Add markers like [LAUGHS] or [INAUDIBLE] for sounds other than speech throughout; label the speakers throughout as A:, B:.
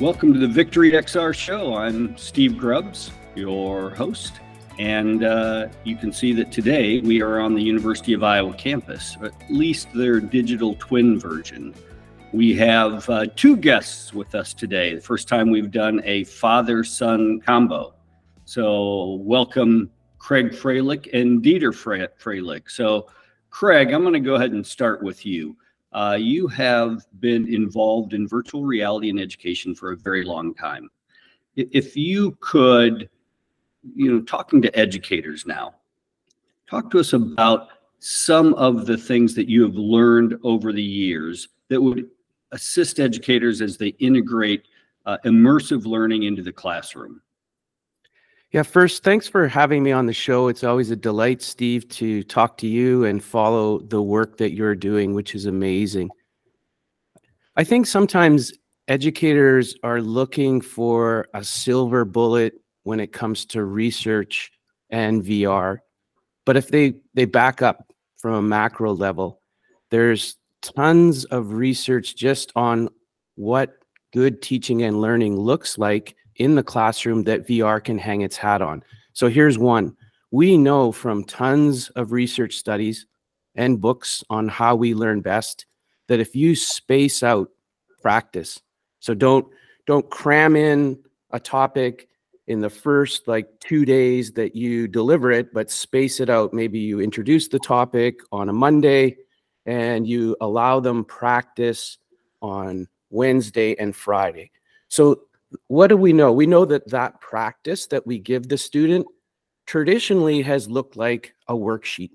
A: Welcome to the Victory XR show. I'm Steve Grubbs, your host. And uh, you can see that today we are on the University of Iowa campus, at least their digital twin version. We have uh, two guests with us today. The first time we've done a father son combo. So, welcome Craig Frehlich and Dieter Frehlich. So, Craig, I'm going to go ahead and start with you. Uh, you have been involved in virtual reality and education for a very long time. If you could, you know, talking to educators now, talk to us about some of the things that you have learned over the years that would assist educators as they integrate uh, immersive learning into the classroom.
B: Yeah, first, thanks for having me on the show. It's always a delight, Steve, to talk to you and follow the work that you're doing, which is amazing. I think sometimes educators are looking for a silver bullet when it comes to research and VR. But if they, they back up from a macro level, there's tons of research just on what good teaching and learning looks like in the classroom that VR can hang its hat on. So here's one. We know from tons of research studies and books on how we learn best that if you space out practice, so don't don't cram in a topic in the first like two days that you deliver it, but space it out. Maybe you introduce the topic on a Monday and you allow them practice on Wednesday and Friday. So what do we know? We know that that practice that we give the student traditionally has looked like a worksheet.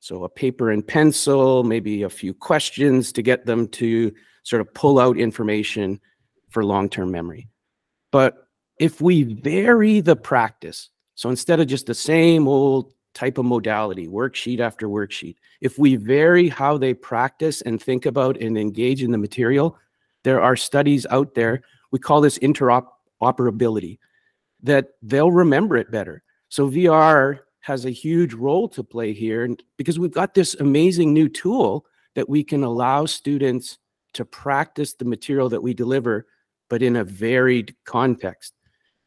B: So a paper and pencil, maybe a few questions to get them to sort of pull out information for long-term memory. But if we vary the practice, so instead of just the same old type of modality, worksheet after worksheet, if we vary how they practice and think about and engage in the material, there are studies out there we call this interoperability, that they'll remember it better. So VR has a huge role to play here because we've got this amazing new tool that we can allow students to practice the material that we deliver, but in a varied context.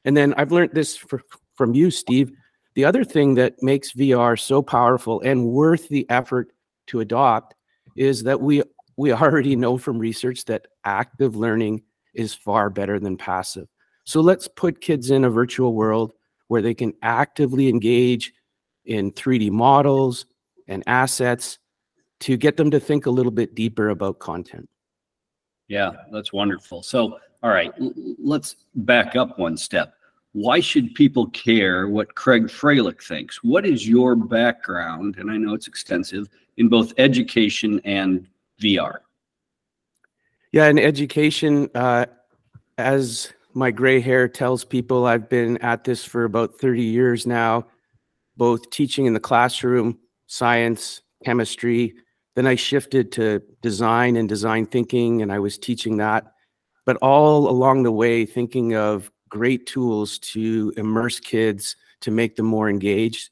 B: And then I've learned this for, from you, Steve. The other thing that makes VR so powerful and worth the effort to adopt is that we we [LAUGHS] already know from research that active learning is far better than passive. So let's put kids in a virtual world where they can actively engage in 3D models and assets to get them to think a little bit deeper about content.
A: Yeah, that's wonderful. So, all right, let's back up one step. Why should people care what Craig Frehlich thinks? What is your background? And I know it's extensive in both education and VR.
B: Yeah, in education, uh, as my gray hair tells people, I've been at this for about 30 years now, both teaching in the classroom, science, chemistry. Then I shifted to design and design thinking, and I was teaching that. But all along the way, thinking of great tools to immerse kids to make them more engaged.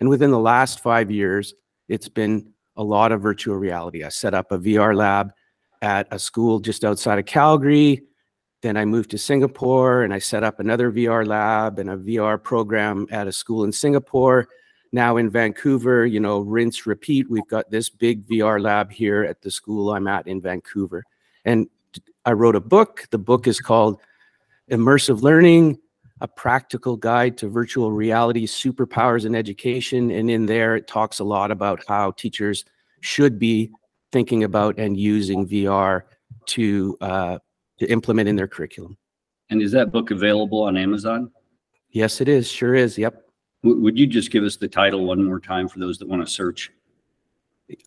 B: And within the last five years, it's been a lot of virtual reality. I set up a VR lab at a school just outside of Calgary. Then I moved to Singapore and I set up another VR lab and a VR program at a school in Singapore. Now in Vancouver, you know, rinse, repeat. We've got this big VR lab here at the school I'm at in Vancouver. And I wrote a book. The book is called Immersive Learning, a practical guide to virtual reality superpowers in education. And in there, it talks a lot about how teachers should be thinking about and using VR to uh, to implement in their curriculum.
A: And is that book available on Amazon?
B: Yes, it is. Sure is. Yep.
A: W- would you just give us the title one more time for those that want to search?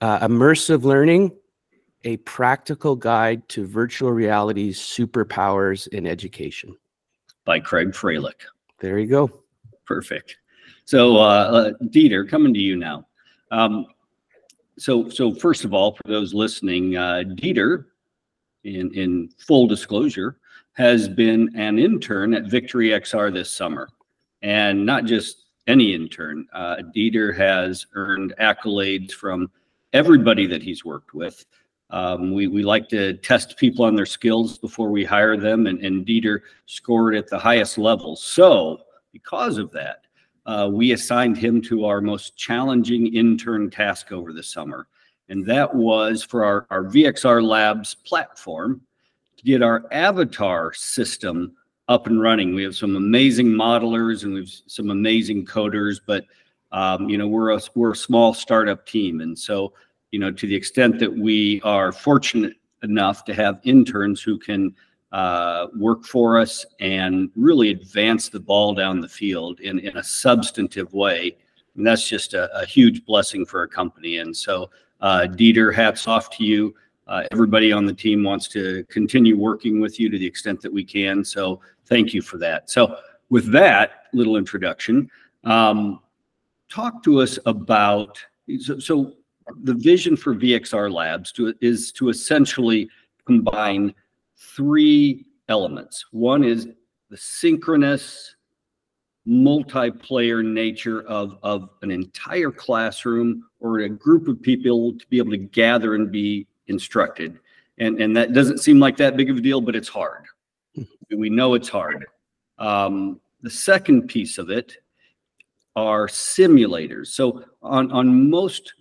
B: Uh, Immersive Learning: A Practical Guide to Virtual Reality's Superpowers in Education
A: by Craig Frehlich.
B: There you go.
A: Perfect. So, uh, uh, Dieter, coming to you now. Um, so so first of all, for those listening, uh, Dieter, in in full disclosure, has been an intern at Victory XR this summer, and not just any intern. Uh, Dieter has earned accolades from everybody that he's worked with. Um, we, we like to test people on their skills before we hire them, and, and Dieter scored at the highest level. So, because of that, uh, we assigned him to our most challenging intern task over the summer. And that was for our, our VXR Labs platform to get our avatar system up and running. We have some amazing modelers and we've some amazing coders, but um, you know we're a we're a small startup team, and so you know to the extent that we are fortunate enough to have interns who can uh, work for us and really advance the ball down the field in, in a substantive way. And that's just a, a huge blessing for a company. And so, uh, Dieter, hats off to you. Uh, everybody on the team wants to continue working with you to the extent that we can. So, thank you for that. So, with that little introduction, um, talk to us about so, so the vision for VXR Labs to, is to essentially combine three elements. One is the synchronous multiplayer nature of, of an entire classroom or a group of people to be able to gather and be instructed. And, and that doesn't seem like that big of a deal, but it's hard. Hmm. We know it's hard. Um, the second piece of it are simulators. So on, on most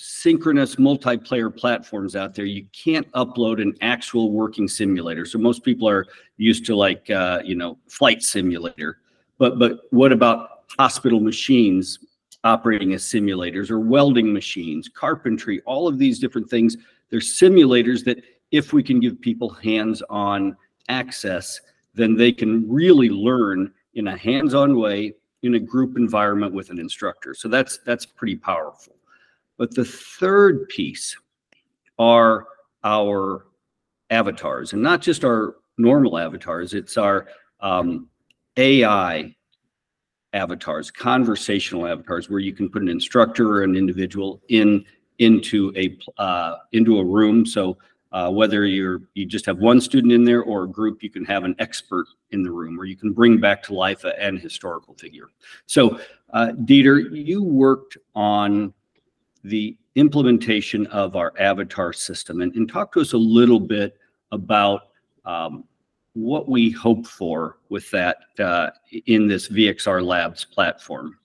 A: synchronous multiplayer platforms out there, you can't upload an actual working simulator. So most people are used to like uh, you know flight simulator, but but what about hospital machines operating as simulators or welding machines, carpentry, all of these different things? They're simulators that if we can give people hands-on access, then they can really learn in a hands-on way in a group environment with an instructor. So that's that's pretty powerful. But the third piece are our avatars, and not just our normal avatars, it's our um, AI avatars, conversational avatars, where you can put an instructor or an individual in into a uh, into a room. So uh, whether you're you just have one student in there or a group, you can have an expert in the room, or you can bring back to life an historical figure. So, uh, Dieter, you worked on the implementation of our avatar system and, and talk to us a little bit about um, what we hope for with that uh, in this VXR Labs platform.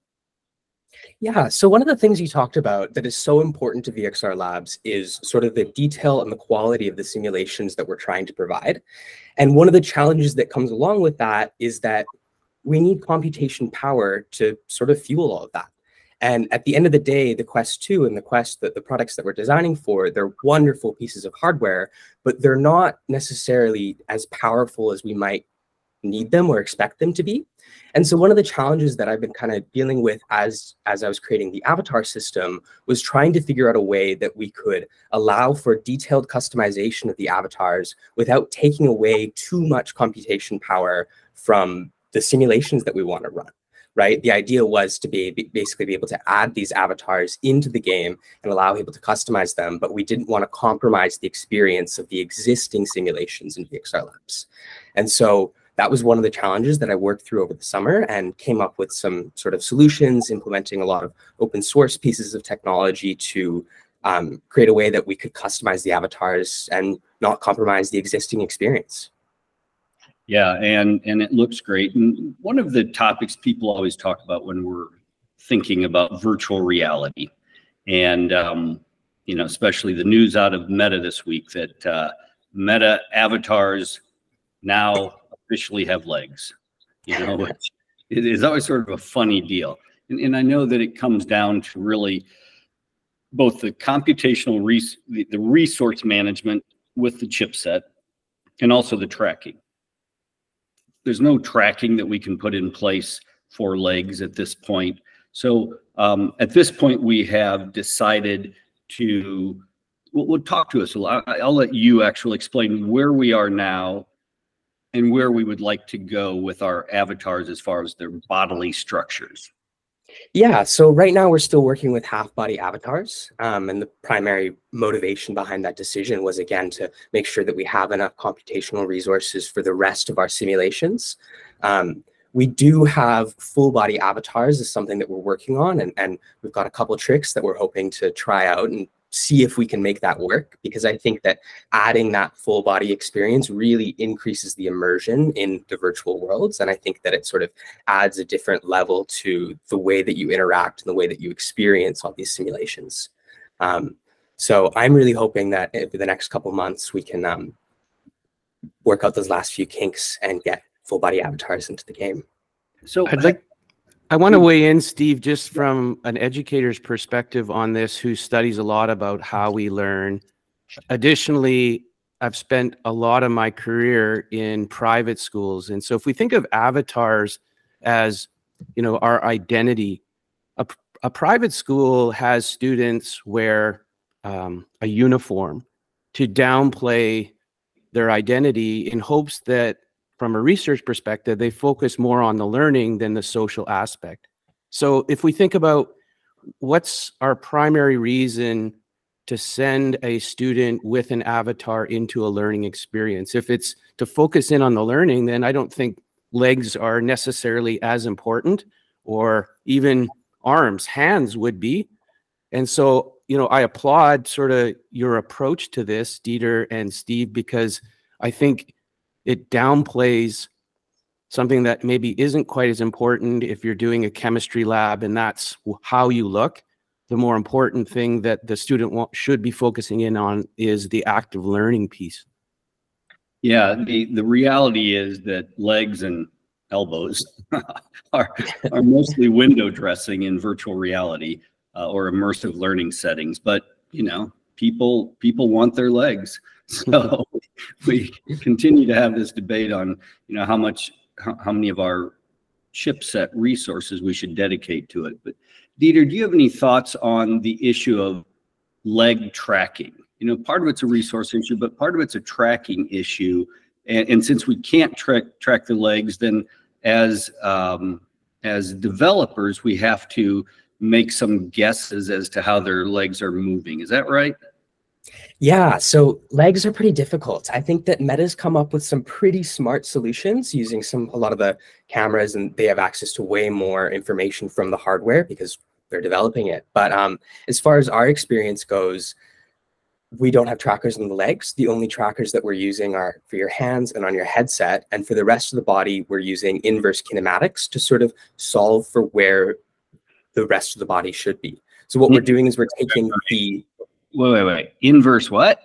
C: Yeah, so one of the things you talked about that is so important to VXR Labs is sort of the detail and the quality of the simulations that we're trying to provide. And one of the challenges that comes along with that is that we need computation power to sort of fuel all of that. And at the end of the day, the Quest 2 and the Quest, the, the products that we're designing for, they're wonderful pieces of hardware, but they're not necessarily as powerful as we might need them or expect them to be. And so one of the challenges that I've been kind of dealing with as, as I was creating the avatar system was trying to figure out a way that we could allow for detailed customization of the avatars without taking away too much computation power from the simulations that we want to run right? The idea was to be basically be able to add these avatars into the game and allow people to customize them, but we didn't want to compromise the experience of the existing simulations in VXR Labs. And so that was one of the challenges that I worked through over the summer and came up with some sort of solutions, implementing a lot of open source pieces of technology to um, create a way that we could customize the avatars and not compromise the existing experience.
A: Yeah, and and it looks great. And one of the topics people always talk about when we're thinking about virtual reality, and um, you know, especially the news out of Meta this week that uh, Meta avatars now officially have legs. You know, [LAUGHS] which is always sort of a funny deal. And, and I know that it comes down to really both the computational res- the, the resource management with the chipset and also the tracking there's no tracking that we can put in place for legs at this point. So um, at this point, we have decided to, we'll, we'll talk to us. I'll, I'll let you actually explain where we are now and where we would like to go with our avatars as far as their bodily structures.
C: Yeah, so right now we're still working with half body avatars. Um, and the primary motivation behind that decision was, again, to make sure that we have enough computational resources for the rest of our simulations. Um, we do have full body avatars is something that we're working on, and, and we've got a couple tricks that we're hoping to try out and see if we can make that work because I think that adding that full body experience really increases the immersion in the virtual worlds. And I think that it sort of adds a different level to the way that you interact and the way that you experience all these simulations. Um, so I'm really hoping that over the next couple months, we can um, work out those last few kinks and get full body avatars into the game.
B: So I'd like I want to weigh in, Steve, just from an educator's perspective on this, who studies a lot about how we learn. Additionally, I've spent a lot of my career in private schools. And so if we think of avatars as, you know, our identity, a, a private school has students wear um, a uniform to downplay their identity in hopes that from a research perspective, they focus more on the learning than the social aspect. So if we think about what's our primary reason to send a student with an avatar into a learning experience, if it's to focus in on the learning, then I don't think legs are necessarily as important or even arms, hands would be. And so, you know, I applaud sort of your approach to this, Dieter and Steve, because I think it downplays something that maybe isn't quite as important if you're doing a chemistry lab and that's how you look. The more important thing that the student should be focusing in on is the active learning piece.
A: Yeah, the, the reality is that legs and elbows [LAUGHS] are, are mostly window dressing in virtual reality uh, or immersive learning settings. But, you know, people people want their legs. [LAUGHS] So [LAUGHS] we continue to have this debate on, you know, how much, how, many of our chipset resources we should dedicate to it. But Dieter, do you have any thoughts on the issue of leg tracking? You know, part of it's a resource issue, but part of it's a tracking issue. And, and since we can't track track the legs, then as um, as developers, we have to make some guesses as to how their legs are moving. Is that right?
C: Yeah, so legs are pretty difficult. I think that Meta's come up with some pretty smart solutions using some a lot of the cameras, and they have access to way more information from the hardware because they're developing it. But um, as far as our experience goes, we don't have trackers on the legs. The only trackers that we're using are for your hands and on your headset. And for the rest of the body, we're using inverse kinematics to sort of solve for where the rest of the body should be. So what we're doing is we're taking the
A: wait, wait, wait. Inverse what?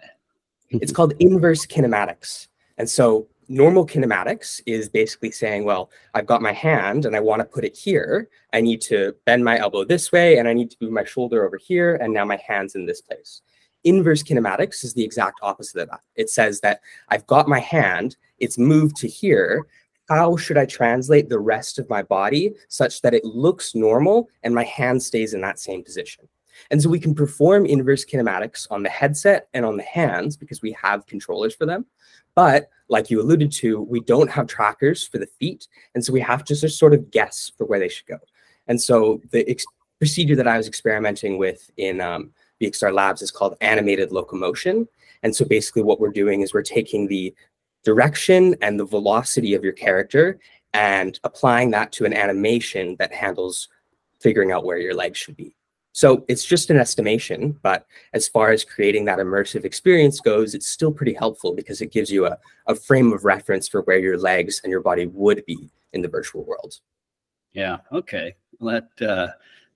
C: It's called inverse kinematics. And so normal kinematics is basically saying, well, I've got my hand and I want to put it here. I need to bend my elbow this way and I need to move my shoulder over here. And now my hand's in this place. Inverse kinematics is the exact opposite of that. It says that I've got my hand, it's moved to here. How should I translate the rest of my body such that it looks normal and my hand stays in that same position? And so we can perform inverse kinematics on the headset and on the hands because we have controllers for them. But like you alluded to, we don't have trackers for the feet. And so we have to just sort of guess for where they should go. And so the procedure that I was experimenting with in um, VXR Labs is called animated locomotion. And so basically what we're doing is we're taking the direction and the velocity of your character and applying that to an animation that handles figuring out where your legs should be. So it's just an estimation, but as far as creating that immersive experience goes, it's still pretty helpful because it gives you a, a frame of reference for where your legs and your body would be in the virtual world.
A: Yeah. Okay. Well, that uh,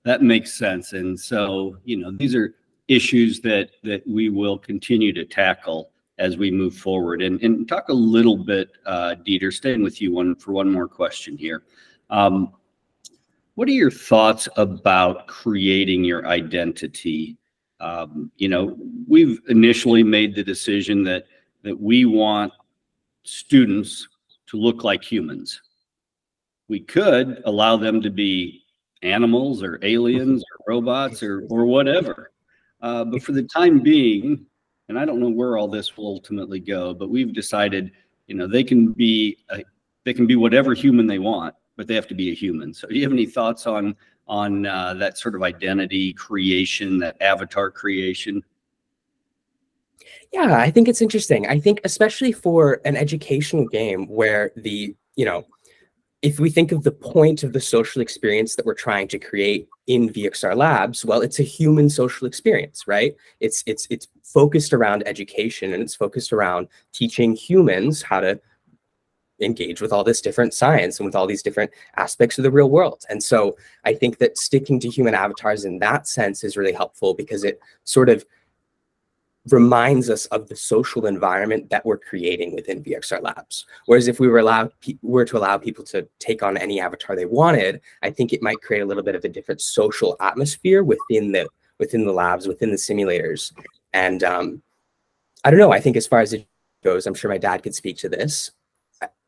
A: that makes sense. And so, you know, these are issues that that we will continue to tackle as we move forward. And and talk a little bit, uh, Dieter, staying with you one for one more question here. Um, what are your thoughts about creating your identity? Um, you know, we've initially made the decision that that we want students to look like humans. We could allow them to be animals or aliens or robots or or whatever. Uh, but for the time being, and I don't know where all this will ultimately go, but we've decided, you know, they can be a, they can be whatever human they want but they have to be a human. So, do you have any thoughts on on uh, that sort of identity creation, that avatar creation?
C: Yeah, I think it's interesting. I think especially for an educational game where the you know if we think of the point of the social experience that we're trying to create in VXR labs, well, it's a human social experience, right? It's it's it's focused around education and it's focused around teaching humans how to engage with all this different science and with all these different aspects of the real world. And so I think that sticking to human avatars in that sense is really helpful because it sort of reminds us of the social environment that we're creating within VXR Labs. Whereas if we were allowed were to allow people to take on any avatar they wanted, I think it might create a little bit of a different social atmosphere within the within the labs, within the simulators. And um, I don't know. I think as far as it goes, I'm sure my dad could speak to this.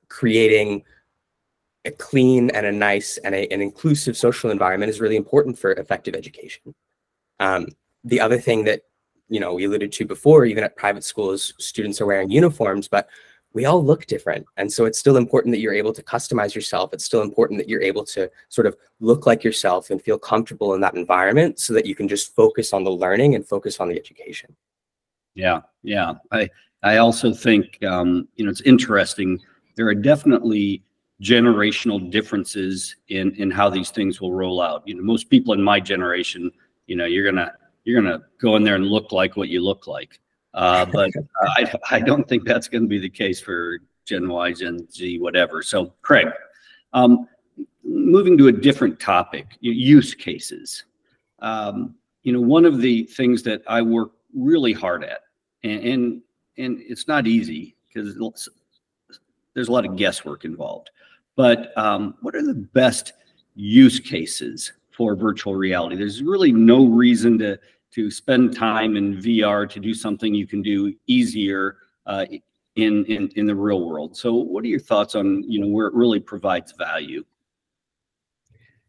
C: Creating a clean and a nice and a, an inclusive social environment is really important for effective education. Um, the other thing that you know we alluded to before even at private schools students are wearing uniforms but we all look different. And so it's still important that you're able to customize yourself. It's still important that you're able to sort of look like yourself and feel comfortable in that environment so that you can just focus on the learning and focus on the education.
A: Yeah yeah. I i also think um, you know it's interesting there are definitely generational differences in in how these things will roll out you know most people in my generation you know you're gonna you're to go in there and look like what you look like. Uh, but [LAUGHS] I, I don't think that's going to be the case for Gen Y, Gen Z, whatever. So, Craig, um, moving to a different topic, use cases. Um, you know, one of the things that I work really hard at, and and, and it's not easy because there's a lot of guesswork involved. But um, what are the best use cases for virtual reality? There's really no reason to to spend time in VR to do something you can do easier uh, in, in in the real world. So, what are your thoughts on you know where it really provides value?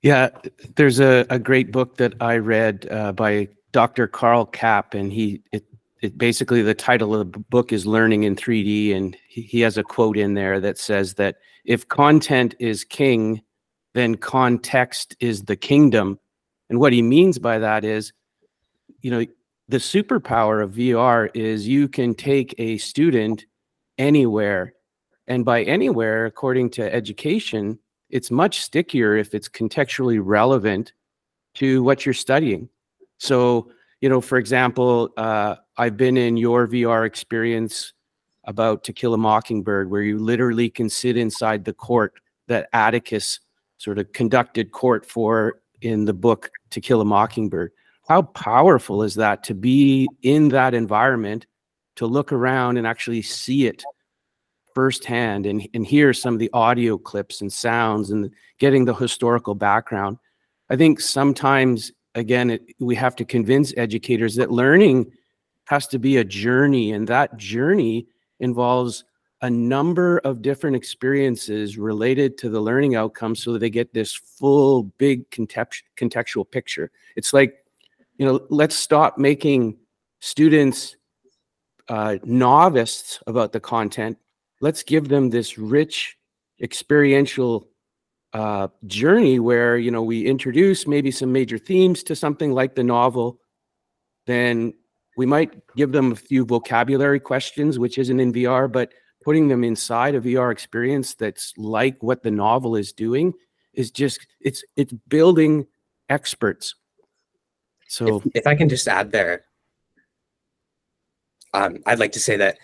B: Yeah, there's a, a great book that I read uh, by Dr. Karl Kapp, and he it, it basically the title of the book is Learning in 3D, and he, he has a quote in there that says that if content is king, then context is the kingdom. And what he means by that is you know, the superpower of VR is you can take a student anywhere. And by anywhere, according to education, it's much stickier if it's contextually relevant to what you're studying. So, you know, for example, uh, I've been in your VR experience about To Kill a Mockingbird, where you literally can sit inside the court that Atticus sort of conducted court for in the book To Kill a Mockingbird. How powerful is that to be in that environment to look around and actually see it firsthand and, and hear some of the audio clips and sounds and getting the historical background? I think sometimes again it, we have to convince educators that learning has to be a journey and that journey involves a number of different experiences related to the learning outcomes so that they get this full big contextual picture it's like you know, let's stop making students uh, novices about the content. Let's give them this rich experiential uh, journey where you know we introduce maybe some major themes to something like the novel. Then we might give them a few vocabulary questions, which isn't in VR, but putting them inside a VR experience that's like what the novel is doing is just it's it's building experts so
C: if, if I can just add there, um, I'd like to say that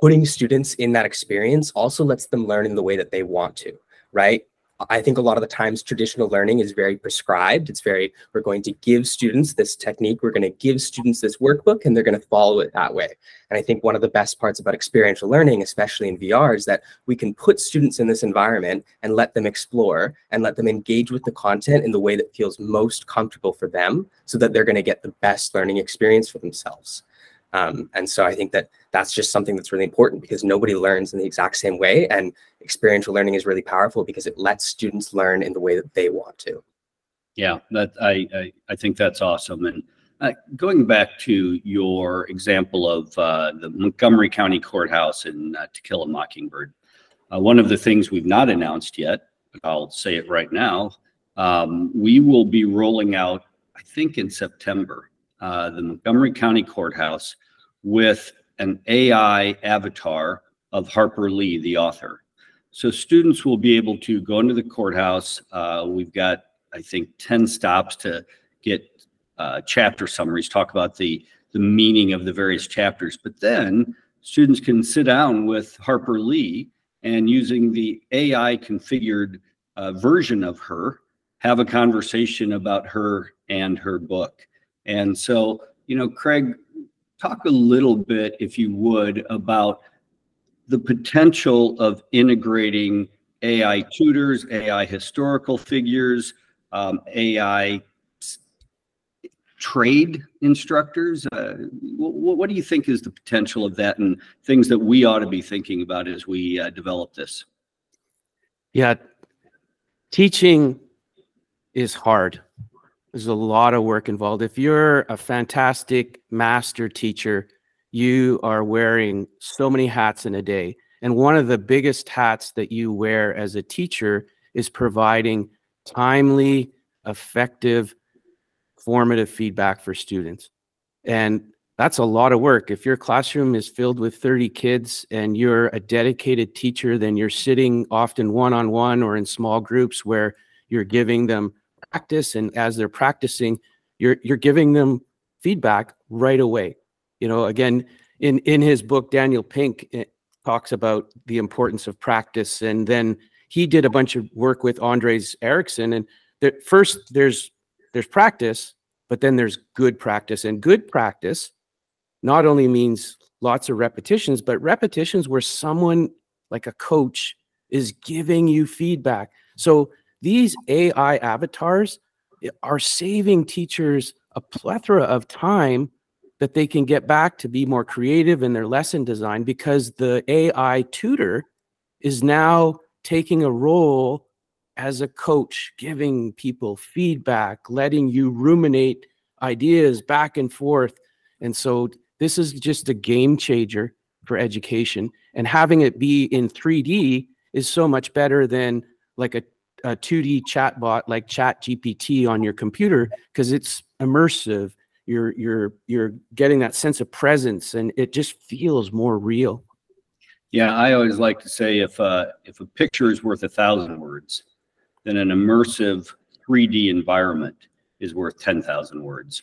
C: putting students in that experience also lets them learn in the way that they want to, right? I think a lot of the times traditional learning is very prescribed. It's very, we're going to give students this technique, we're going to give students this workbook, and they're going to follow it that way. And I think one of the best parts about experiential learning, especially in VR, is that we can put students in this environment and let them explore and let them engage with the content in the way that feels most comfortable for them so that they're going to get the best learning experience for themselves. Um, and so I think that that's just something that's really important because nobody learns in the exact same way. And experiential learning is really powerful because it lets students learn in the way that they want to.
A: Yeah, that I I, I think that's awesome. And uh, going back to your example of uh, the Montgomery County Courthouse in uh, To Kill a Mockingbird, uh, one of the things we've not announced yet, but I'll say it right now, um, we will be rolling out, I think in September, uh, the Montgomery County Courthouse with an AI avatar of Harper Lee, the author. So students will be able to go into the courthouse. Uh, we've got, I think, 10 stops to get uh, chapter summaries, talk about the, the meaning of the various chapters. But then students can sit down with Harper Lee and using the AI configured uh, version of her, have a conversation about her and her book. And so, you know, Craig, talk a little bit, if you would, about the potential of integrating AI tutors, AI historical figures, um, AI trade instructors. Uh, what, what, do you think is the potential of that and things that we ought to be thinking about as we uh, develop this?
B: Yeah, teaching is hard. There's a lot of work involved. If you're a fantastic master teacher, you are wearing so many hats in a day. And one of the biggest hats that you wear as a teacher is providing timely, effective, formative feedback for students. And that's a lot of work. If your classroom is filled with 30 kids and you're a dedicated teacher, then you're sitting often one on one or in small groups where you're giving them practice. And as they're practicing, you're, you're giving them feedback right away. You know, again, in in his book, Daniel Pink talks about the importance of practice, and then he did a bunch of work with Anders Ericsson. And that first, there's there's practice, but then there's good practice, and good practice not only means lots of repetitions, but repetitions where someone like a coach is giving you feedback. So these AI avatars eh, are saving teachers a plethora of time that they can get back to be more creative in their lesson design because the AI tutor is now taking a role as a coach, giving people feedback, letting you ruminate ideas back and forth. And so this is just a game changer for education. And having it be in 3D is so much better than like a, a 2D chatbot like Chat GPT on your computer because it's immersive. You're you're you're getting that sense of presence and it just feels more real.
A: Yeah i always like to say if uh if a picture is worth a thousand words then an immersive 3d environment is worth 10,000 words.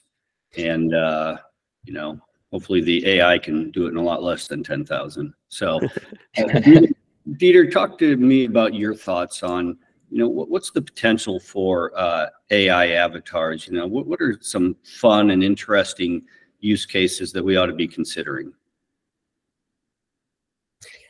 A: And uh you know hopefully the ai can do it in a lot less than 10,000 so [LAUGHS] uh, Dieter, talk to me about your thoughts on you know, what, what's the potential for uh, AI avatars? You know, what, what are some fun and interesting use cases that we ought to be considering?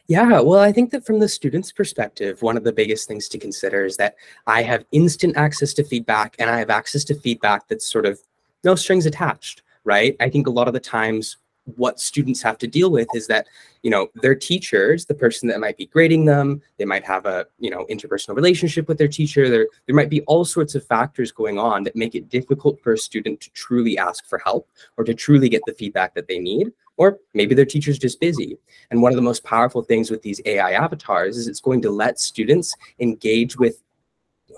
C: Yeah, well, I think that from the student's perspective, one of the biggest things to consider is that I have instant access to feedback and I have access to feedback that's sort of no strings attached, right? I think a lot of the times what students have to deal with is that you know their teachers the person that might be grading them they might have a you know interpersonal relationship with their teacher there there might be all sorts of factors going on that make it difficult for a student to truly ask for help or to truly get the feedback that they need or maybe their teacher's just busy. And one of the most powerful things with these ai avatars is it's going to let students engage with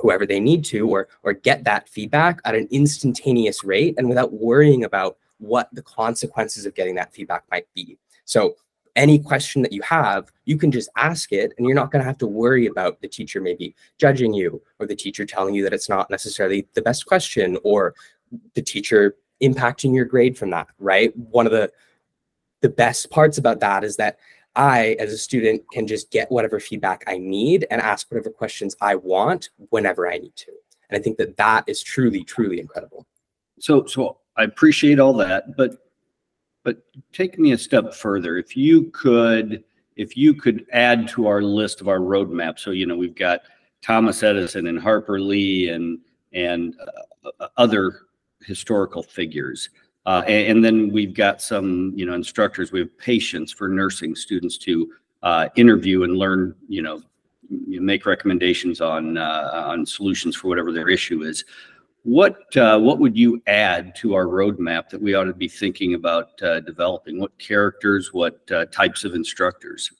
C: whoever they need to or or get that feedback at an instantaneous rate and without worrying about what the consequences of getting that feedback might be. So any question that you have, you can just ask it and you're not going to have to worry about the teacher maybe judging you or the teacher telling you that it's not necessarily the best question or the teacher impacting your grade from that, right? One of the the best parts about that is that I, as a student, can just get whatever feedback I need and ask whatever questions I want whenever I need to. And I think that that is truly, truly incredible.
A: So, so I appreciate all that, but but take me a step further. If you could, if you could add to our list of our roadmap, so you know we've got Thomas Edison and Harper Lee and and uh, other historical figures, uh, and, and, then we've got some you know instructors. We have patients for nursing students to uh, interview and learn. You know, make recommendations on uh, on solutions for whatever their issue is. What uh, what would you add to our roadmap that we ought to be thinking about uh, developing? What characters? What uh, types of instructors?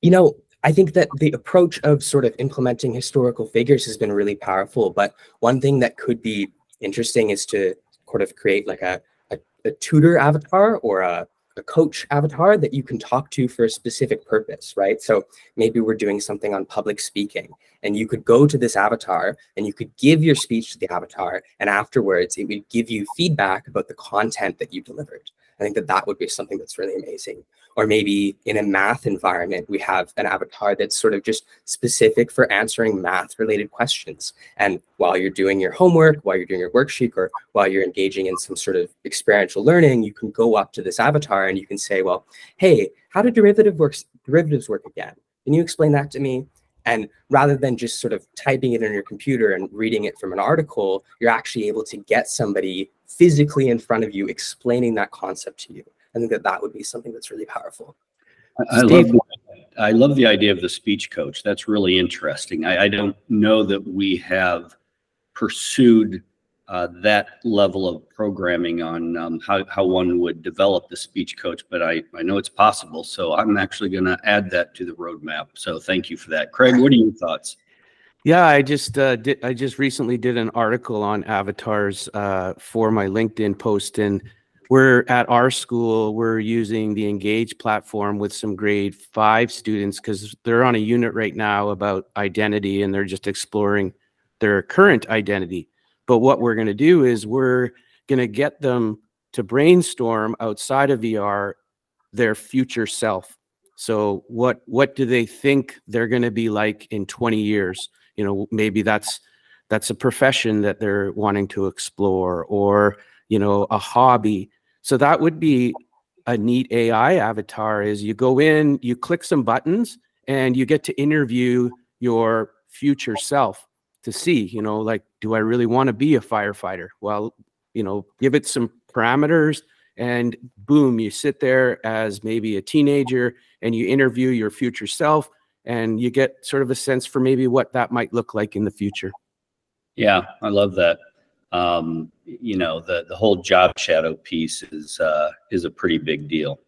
C: You know, I think that the approach of sort of implementing historical figures has been really powerful. But one thing that could be interesting is to sort of create like a, a, a tutor avatar or a a coach avatar that you can talk to for a specific purpose, right? So maybe we're doing something on public speaking and you could go to this avatar and you could give your speech to the avatar and afterwards it would give you feedback about the content that you delivered. I think that that would be something that's really amazing. Or maybe in a math environment, we have an avatar that's sort of just specific for answering math related questions. And while you're doing your homework, while you're doing your worksheet, or while you're engaging in some sort of experiential learning, you can go up to this avatar and you can say, well, hey, how do derivative works, derivatives work again? Can you explain that to me? And rather than just sort of typing it in your computer and reading it from an article, you're actually able to get somebody physically in front of you explaining that concept to you. I think that that would be something that's really powerful.
A: I, I love I love the idea of the speech coach. That's really interesting. I, I don't know that we have pursued uh, that level of programming on um, how, how one would develop the speech coach, but I, I know it's possible. So I'm actually going to add that to the roadmap. So thank you for that. Craig, what are your thoughts?
B: Yeah, I just uh, did. I just recently did an article on avatars uh, for my LinkedIn post, and we're at our school. We're using the Engage platform with some grade five students because they're on a unit right now about identity, and they're just exploring their current identity. But what we're going to do is we're going to get them to brainstorm outside of VR their future self. So what what do they think they're going to be like in 20 years? You know, maybe that's that's a profession that they're wanting to explore or, you know, a hobby. So that would be a neat AI avatar is you go in, you click some buttons and you get to interview your future self to see, you know, like, do I really want to be a firefighter? Well, you know, give it some parameters and boom, you sit there as maybe a teenager and you interview your future self and you get sort of a sense for maybe what that might look like in the future.
A: Yeah, I love that. Um, you know, the the whole job shadow piece is uh, is a pretty big deal.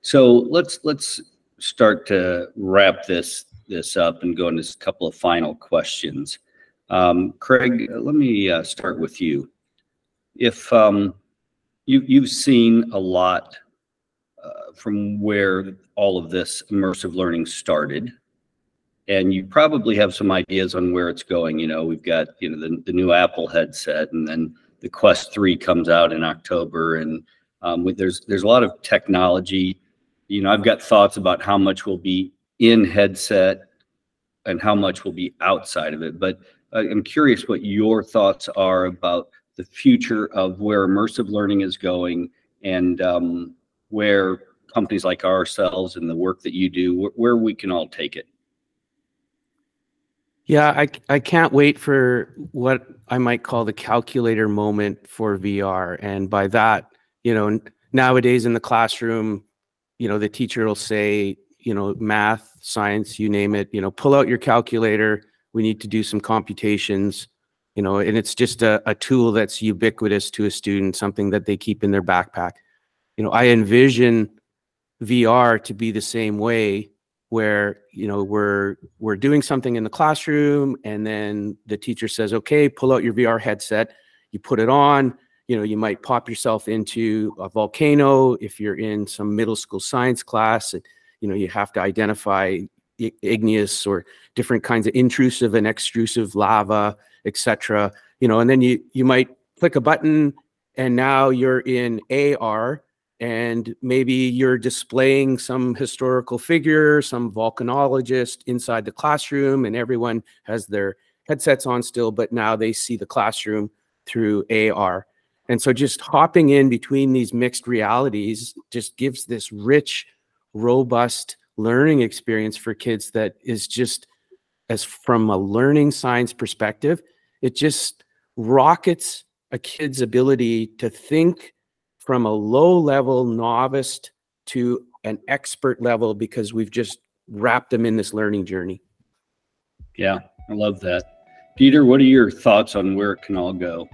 A: So let's let's start to wrap this this up and go into a couple of final questions. Um, Craig, let me uh, start with you. If um, you, you've seen a lot uh, from where all of this immersive learning started, and you probably have some ideas on where it's going. You know, we've got you know the, the new Apple headset, and then the Quest Three comes out in October, and um, there's there's a lot of technology. You know, I've got thoughts about how much will be in headset and how much will be outside of it, but I'm curious what your thoughts are about the future of where immersive learning is going and um, where companies like ourselves and the work that you do, wh- where we can all take it.
B: Yeah, I, I can't wait for what I might call the calculator moment for VR. And by that, you know, nowadays in the classroom, you know, the teacher will say, you know, math, science, you name it, you know, pull out your calculator, we need to do some computations you know and it's just a, a tool that's ubiquitous to a student something that they keep in their backpack you know i envision vr to be the same way where you know we're we're doing something in the classroom and then the teacher says okay pull out your vr headset you put it on you know you might pop yourself into a volcano if you're in some middle school science class you know you have to identify igneous or different kinds of intrusive and extrusive lava, etc. You know, and then you you might click a button and now you're in AR and maybe you're displaying some historical figure, some volcanologist inside the classroom, and everyone has their headsets on still, but now they see the classroom through AR. And so just hopping in between these mixed realities just gives this rich, robust learning experience for kids that is just as from a learning science perspective it just rockets a kid's ability to think from a low level novice to an expert level because we've just wrapped them in this learning journey.
A: Yeah i love that. Dieter what are your thoughts on where it can all go?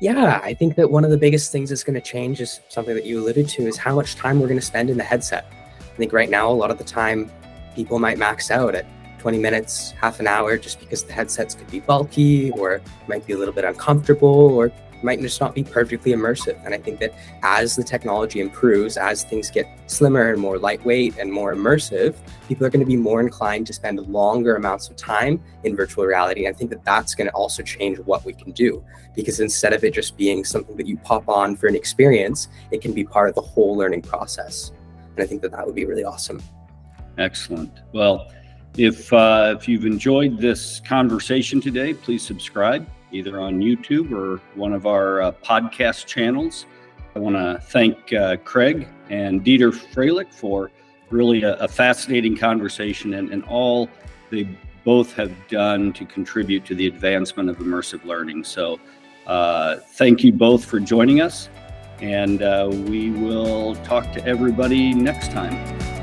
C: Yeah, I think that one of the biggest things that's going to change is something that you alluded to is how much time we're going to spend in the headset. I think right now, a lot of the time, people might max out at 20 minutes, half an hour, just because the headsets could be bulky or might be a little bit uncomfortable, or might just not be perfectly immersive. And I think that as the technology improves, as things get slimmer and more lightweight and more immersive, people are going to be more inclined to spend longer amounts of time in virtual reality. And I think that that's going to also change what we can do because instead of it just being something that you pop on for an experience, it can be part of the whole learning process. And I think that that would be really awesome.
A: Excellent. Well, if uh, if you've enjoyed this conversation today, please subscribe either on YouTube or one of our uh, podcast channels. I want to thank uh, Craig and Dieter Frehlich for really a, a fascinating conversation and, and all they both have done to contribute to the advancement of immersive learning. So, uh, thank you both for joining us, and uh, we will talk to everybody next time.